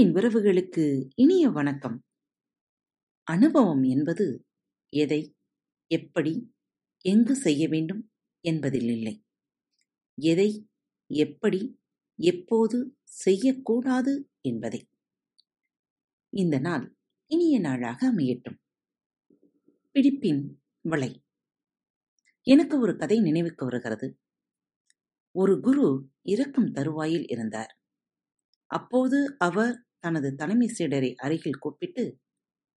அன்பின் உறவுகளுக்கு இனிய வணக்கம். அனுபவம் என்பது எதை எப்படி எங்கு செய்ய வேண்டும் என்பதில் இல்லை. எதை எப்படி எப்போது செய்யக்கூடாது என்பதை. இந்த நாள் இனிய நாளாக அமையட்டும். பிடிப்பின் வளை எனக்கு ஒரு கதை நினைவுக்கு வருகிறது. ஒரு குரு இறக்கும் தருவாயில் இருந்தார். அப்போது அவர் தனது தலைமை சீடரை அருகில் கூப்பிட்டு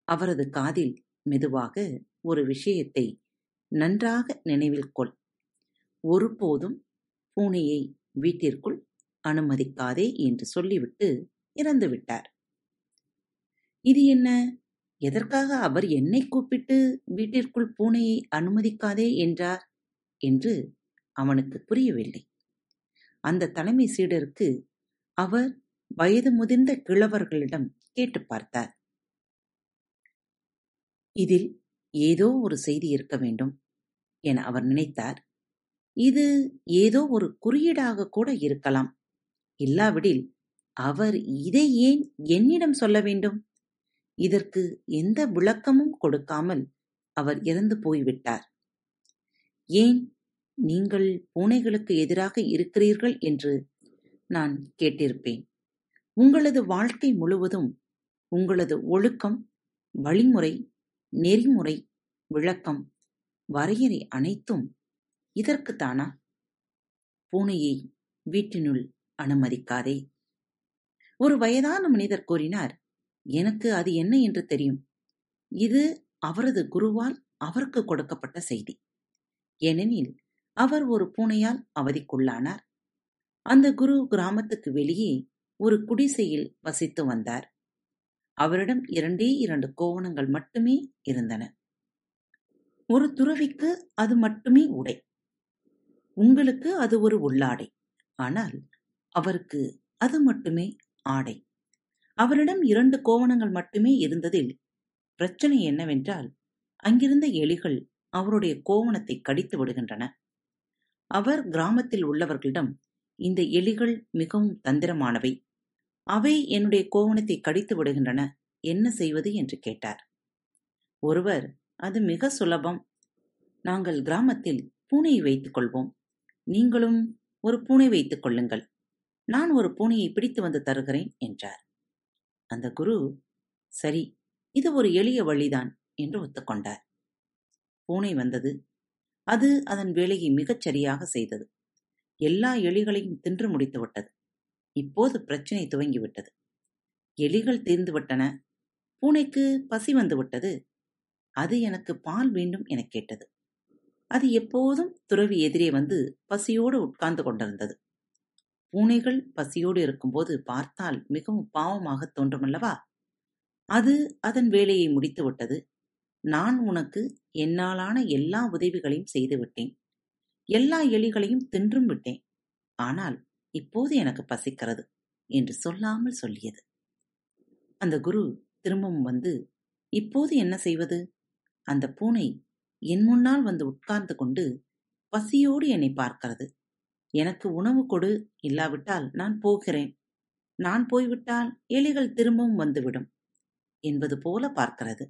அவரது காதில் மெதுவாக ஒரு விஷயத்தை நன்றாக நினைவில் கொள். ஒருபோதும் பூனையை வீட்டிற்குள் அனுமதிக்காதே என்று சொல்லிவிட்டு இறந்துவிட்டார் இது என்ன? எதற்காக அவர் என்னை கூப்பிட்டு வீட்டிற்குள் பூனையை அனுமதிக்காதே என்றார் என்று அவனுக்கு புரியவில்லை. அந்த தலைமை சீடருக்கு அவர் வயது முதிர்ந்த கிழவர்களிடம் கேட்டு பார்த்தார். இதில் ஏதோ ஒரு செய்தி இருக்க வேண்டும் என அவர் நினைத்தார். இது ஏதோ ஒரு குறியீடாக கூட இருக்கலாம். இல்லாவிடில் அவர் இதை ஏன் என்னிடம் சொல்ல வேண்டும்? இதற்கு எந்த விளக்கமும் கொடுக்காமல் அவர் இறந்து போய்விட்டார். ஏன் நீங்கள் பூனைகளுக்கு எதிராக இருக்கிறீர்கள்? என்று நான் கேட்டிருப்பேன். உங்களது வாழ்க்கை முழுவதும் உங்களது ஒழுக்கம் வழிமுறை நெறிமுறை விளக்கம் வரையறை அனைத்தும் இதற்குத்தானா பூனையை வீட்டினுள் அனுமதிக்காதே. ஒரு வயதான மனிதர் கூறினார் எனக்கு அது என்ன என்று தெரியும். இது அவரது குருவால் அவருக்கு கொடுக்கப்பட்ட செய்தி. ஏனெனில் அவர் ஒரு பூனையால் அவதிக்குள்ளானார். அந்த குரு கிராமத்துக்கு வெளியே ஒரு குடிசையில் வசித்து வந்தார். அவரிடம் இரண்டே இரண்டு கோவணங்கள் மட்டுமே இருந்தன. ஒரு துறவிக்கு அது மட்டுமே உடை. உங்களுக்கு அது ஒரு உள்ளாடை. ஆனால் அவருக்கு அது மட்டுமே ஆடை. அவரிடம் இரண்டு கோவணங்கள் மட்டுமே இருந்ததில் பிரச்சனை என்னவென்றால் அங்கிருந்த எலிகள் அவருடைய கோவணத்தை கடித்து விடுகின்றன. அவர் கிராமத்தில் உள்ளவர்களிடம் இந்த எலிகள் மிகவும் தந்திரமானவை. அவை என்னுடைய கோவணத்தை கடித்து விடுகின்றன. என்ன செய்வது என்று கேட்டார். ஒருவர் அது மிக சுலபம். நாங்கள் கிராமத்தில் பூனையை வைத்துக் கொள்வோம். நீங்களும் ஒரு பூனை வைத்துக் கொள்ளுங்கள். நான் ஒரு பூனையை பிடித்து வந்து தருகிறேன் என்றார். அந்த குரு சரி இது ஒரு எளிய வழிதான் என்று ஒத்துக்கொண்டார். பூனை வந்தது. அது அதன் வேலையை மிகச் சரியாக செய்தது. எல்லா எலிகளையும் தின்று முடித்து விட்டது. இப்போது பிரச்சனை துவங்கிவிட்டது. எலிகள் தீர்ந்துவிட்டன. பூனைக்கு பசி வந்துவிட்டது. அது எனக்கு பால் வேண்டும் எனக் கேட்டது. அது எப்போதும் துறவி எதிரே வந்து பசியோடு உட்கார்ந்து கொண்டிருந்தது. பூனைகள் பசியோடு இருக்கும்போது பார்த்தால் மிகவும் பாவமாக தோன்றுமல்லவா? அது அதன் வேலையை முடித்து விட்டது நான் உனக்கு என்னாலான எல்லா உதவிகளையும் செய்து விட்டேன். எல்லா எலிகளையும் தின்றும் விட்டேன். ஆனால் இப்போது எனக்கு பசிக்கிறது என்று சொல்லாமல் சொல்லியது. அந்த குரு திரும்பவும் வந்து இப்போது என்ன செய்வது? அந்த பூனை என் முன்னால் வந்து உட்கார்ந்து கொண்டு பசியோடு என்னை பார்க்கிறது. எனக்கு உணவு கொடு இல்லாவிட்டால் நான் போகிறேன். நான் போய்விட்டால் எலிகள் திரும்பவும் வந்துவிடும் என்பது போல பார்க்கிறது.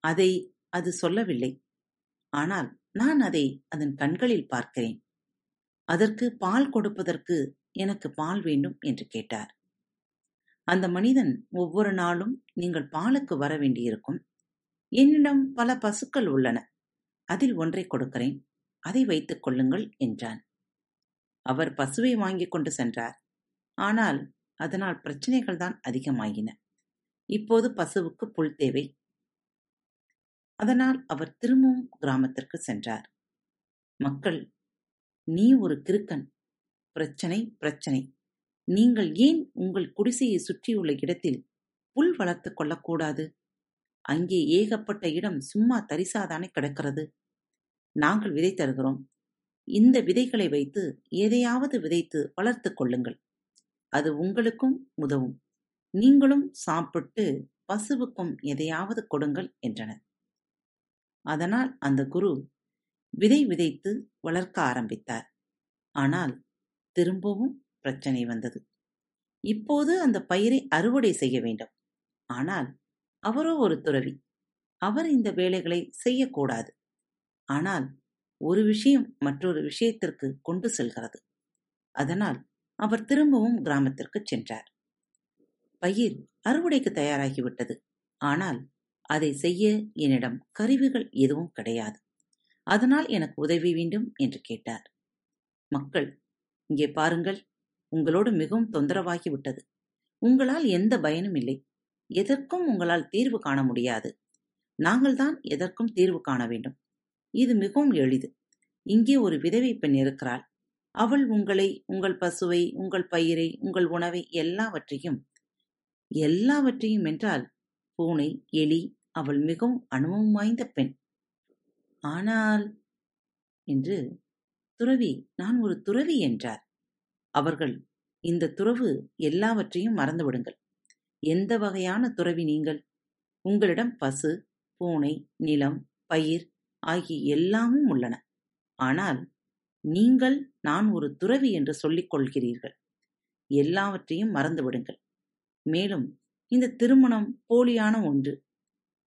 அதை அது சொல்லவில்லை. ஆனால் நான் அதை அதன் கண்களில் பார்க்கிறேன். அதற்கு பால் கொடுப்பதற்கு எனக்கு பால் வேண்டும் என்று கேட்டார். அந்த மனிதன் ஒவ்வொரு நாளும் நீங்கள் பாலுக்கு வர வேண்டியிருக்கும். என்னிடம் பல பசுக்கள் உள்ளன. அதில் ஒன்றை கொடுக்கிறேன். அதை வைத்துக் கொள்ளுங்கள் என்றான். அவர் பசுவை வாங்கிக் கொண்டு சென்றார். ஆனால் அதனால் பிரச்சனைகள் தான் அதிகமாகின இப்போது பசுவுக்கு புல் தேவை. அதனால் அவர் திரும்பவும் கிராமத்திற்கு சென்றார். மக்கள் நீ ஒரு கிறுக்கன். பிரச்சனை பிரச்சனை. நீங்கள் ஏன் உங்கள் குடிசையை சுற்றியுள்ள இடத்தில் புல் வளர்த்துக் கொள்ளக்கூடாது? அங்கே ஏகப்பட்ட இடம் சும்மா தரிசாதானே கிடக்கிறது. நாங்கள் விதை தருகிறோம். இந்த விதைகளை வைத்து எதையாவது விதைத்து வளர்த்துக் கொள்ளுங்கள். அது உங்களுக்கும் உதவும். நீங்களும் சாப்பிட்டு பசுவுக்கும் எதையாவது கொடுங்கள் என்றனர். அதனால் அந்த குரு விதை விதைத்து வளர்க்க ஆரம்பித்தார். ஆனால் திரும்பவும் பிரச்சனை வந்தது. இப்போது அந்த பயிரை அறுவடை செய்ய வேண்டும். ஆனால் அவரோ ஒரு துறவி. அவர் இந்த வேலைகளை செய்யக்கூடாது. ஆனால் ஒரு விஷயம் மற்றொரு விஷயத்திற்கு கொண்டு செல்கிறது. அதனால் அவர் திரும்பவும் கிராமத்திற்கு சென்றார். பயிர் அறுவடைக்கு தயாராகிவிட்டது. ஆனால் அதை செய்ய என்னிடம் கருவிகள் எதுவும் கிடையாது. அதனால் எனக்கு உதவி வேண்டும் என்று கேட்டார். மக்கள் இங்கே பாருங்கள் உங்களோடு மிகவும் தொந்தரவாகிவிட்டது உங்களால் எந்த பயனும் இல்லை. எதற்கும் உங்களால் தீர்வு காண முடியாது. நாங்கள்தான் எதற்கும் தீர்வு காண வேண்டும். இது மிகவும் எளிது. இங்கே ஒரு விதவை பெண் இருக்கிறாள். அவள் உங்களை உங்கள் பசுவை உங்கள் பயிரை உங்கள் உணவை எல்லாவற்றையும் எல்லாவற்றையும் என்றால் பூனை எலி அவள் மிகவும் அனுபவம் வாய்ந்த பெண். ஆனால் என்று துறவி நான் ஒரு துறவி என்றார். அவர்கள் இந்த துறவு எல்லாவற்றையும் மறந்துவிடுங்கள் எந்த வகையான துறவி நீங்கள்? உங்களிடம் பசு பூனை நிலம் பயிர் ஆகிய எல்லாமும் உள்ளன. ஆனால் நீங்கள் நான் ஒரு துறவி என்று சொல்லிக் கொள்கிறீர்கள். எல்லாவற்றையும் மறந்துவிடுங்கள் மேலும் இந்த திருமணம் போலியான ஒன்று.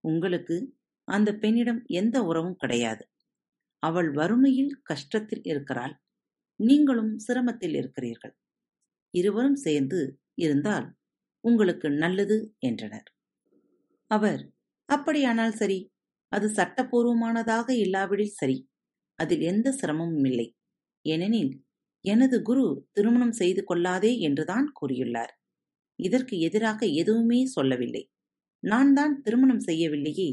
உங்களுக்கு அந்த பெண்ணிடம் எந்த உறவும் கிடையாது. அவள் வறுமையில் கஷ்டத்தில் இருக்கிறாள். நீங்களும் சிரமத்தில் இருக்கிறீர்கள். இருவரும் சேர்ந்து இருந்தால் உங்களுக்கு நல்லது என்றனர். அவர் அப்படியானால் சரி. அது சட்டபூர்வமானதாக இல்லாவிடில் சரி. அதில் எந்த சிரமமும் இல்லை. ஏனெனில் எனது குரு திருமணம் செய்து கொள்ளாதே என்றுதான் கூறியுள்ளார். இதற்கு எதிராக எதுவுமே சொல்லவில்லை. நான் தான் திருமணம் செய்யவில்லையே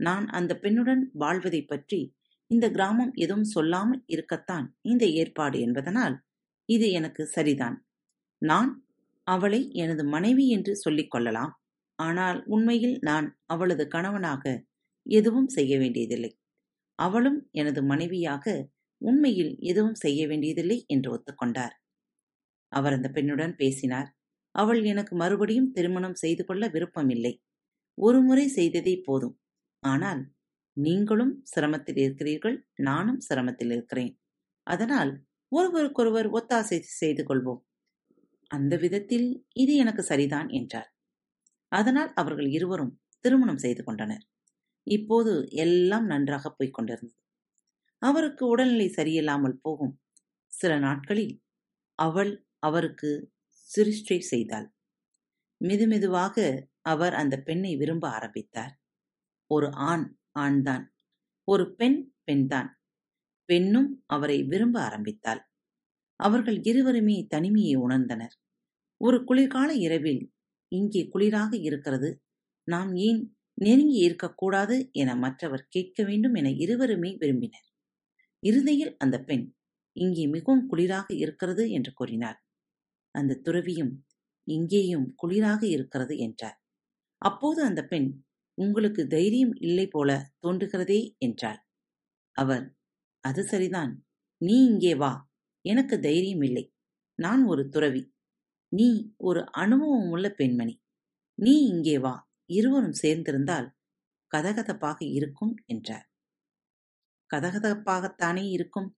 நான் அந்த பெண்ணுடன் வாழ்வதைப் பற்றி இந்த கிராமம் எதுவும் சொல்லாமல் இருக்கத்தான் இந்த ஏற்பாடு என்பதனால் இது எனக்கு சரிதான். நான் அவளை எனது மனைவி என்று சொல்லிக் கொள்ளலாம். ஆனால் உண்மையில் நான் அவளது கணவனாக எதுவும் செய்ய வேண்டியதில்லை. அவளும் எனது மனைவியாக உண்மையில் எதுவும் செய்ய வேண்டியதில்லை என்று ஒத்துக்கொண்டார். அவர் அந்த பெண்ணுடன் பேசினார். அவள் எனக்கு மறுபடியும் திருமணம் செய்து கொள்ள விருப்பமில்லை. ஒருமுறை செய்ததே போதும். ஆனால் நீங்களும் சிரமத்தில் இருக்கிறீர்கள் நானும் சிரமத்தில் இருக்கிறேன். அதனால் ஒருவருக்கொருவர் ஒத்தாசை செய்து கொள்வோம். அந்த விதத்தில் இது எனக்கு சரிதான் என்றார். அதனால் அவர்கள் இருவரும் திருமணம் செய்து கொண்டனர். இப்போது எல்லாம் நன்றாக போய்க் கொண்டிருந்தது. அவருக்கு உடல்நிலை சரியில்லாமல் போகும் சில நாட்களில் அவள் அவருக்கு சிருஷ்டை செய்தாள். மெதுமெதுவாக அவர் அந்த பெண்ணை விரும்ப ஆரம்பித்தார். ஒரு ஆண் ஆண்தான். ஒரு பெண் பெண்தான். பெண்ணும் அவரை விரும்ப ஆரம்பித்தாள். அவர்கள் இருவருமே தனிமையை உணர்ந்தனர். ஒரு குளிர்கால இரவில் இங்கே குளிராக இருக்கிறது. நாம் ஏன் நெருங்கி இருக்கக்கூடாது என மற்றவர் கேட்க வேண்டும் என இருவருமே விரும்பினர். இறுதியில் அந்த பெண் இங்கே மிகவும் குளிராக இருக்கிறது என்று கூறினார் அந்த துறவியும் இங்கேயும் குளிராக இருக்கிறது என்றார். அப்போது அந்த பெண் உங்களுக்கு தைரியம் இல்லை போல தோன்றுகிறதே என்றாள். அவர் அது சரிதான். நீ இங்கே வா. எனக்கு தைரியம் இல்லை. நான் ஒரு துறவி. நீ ஒரு அனுபவம் உள்ள பெண்மணி. நீ இங்கே வா. இருவரும் சேர்ந்திருந்தால் கதகதப்பாக இருக்கும் என்றார். கதகதப்பாகத்தானே இருக்கும்.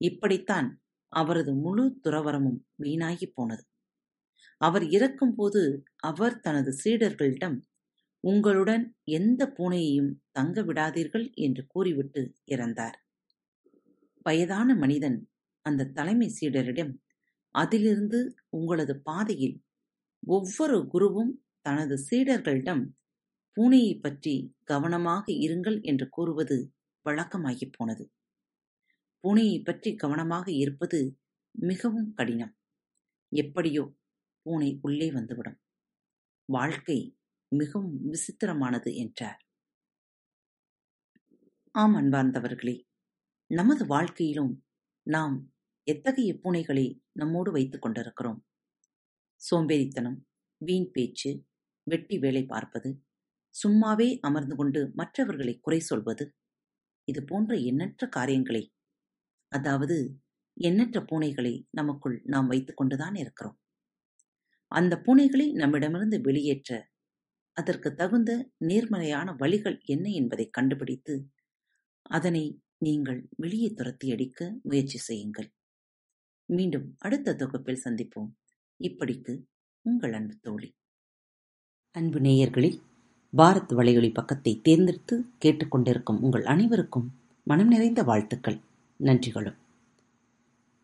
இப்படித்தான் அவரது முழு துறவரமும் வீணாகி போனது. அவர் இறக்கும்போது அவர் தனது சீடர்களிடம் உங்களுடன் எந்த பூனையையும் தங்க விடாதீர்கள் என்று கூறிவிட்டு இறந்தார். வயதான மனிதன் அந்த தலைமை சீடரிடம் அதிலிருந்து உங்களது பாதையில் ஒவ்வொரு குருவும் தனது சீடர்களிடம் பூனையைப் பற்றி கவனமாக இருங்கள் என்று கூறுவது வழக்கமாகிப் போனது. பூனையைப் பற்றி கவனமாக இருப்பது மிகவும் கடினம். எப்படியோ பூனை உள்ளே வந்துவிடும். வாழ்க்கை மிகவும் விசித்திரமானது என்றார். ஆம் அன்பார்ந்தவர்களே நமது வாழ்க்கையிலும் நாம் எத்தகைய பூனைகளை நம்மோடு வைத்துக் கொண்டிருக்கிறோம்? சோம்பேறித்தனம் வீண் பேச்சு வெட்டி வேலை பார்ப்பது சும்மாவே அமர்ந்து கொண்டு மற்றவர்களை குறை சொல்வது இது போன்ற எண்ணற்ற காரியங்களை அதாவது எண்ணற்ற பூனைகளை நமக்குள் நாம் வைத்துக் கொண்டுதான் இருக்கிறோம். அந்த பூனைகளை நம்மிடமிருந்து வெளியேற்ற அதற்கு தகுந்த நேர்மறையான வழிகள் என்ன என்பதை கண்டுபிடித்து அதனை நீங்கள் வெளியே துரத்தி அடிக்க முயற்சி செய்யுங்கள். மீண்டும் அடுத்த தொகுப்பில் சந்திப்போம். இப்படிக்கு உங்கள் அன்பு தோழி. அன்பு நேயர்களில் பாரத் வலையொலி பக்கத்தை தேர்ந்தெடுத்து கேட்டுக்கொண்டிருக்கும் உங்கள் அனைவருக்கும் மனம் நிறைந்த வாழ்த்துக்கள் நன்றிகளும்.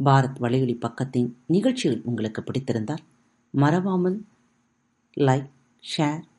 பாரத் வலையொலி பக்கத்தின் நிகழ்ச்சிகள் உங்களுக்கு பிடித்திருந்தால் மறவாமல் லைக் ஷேர்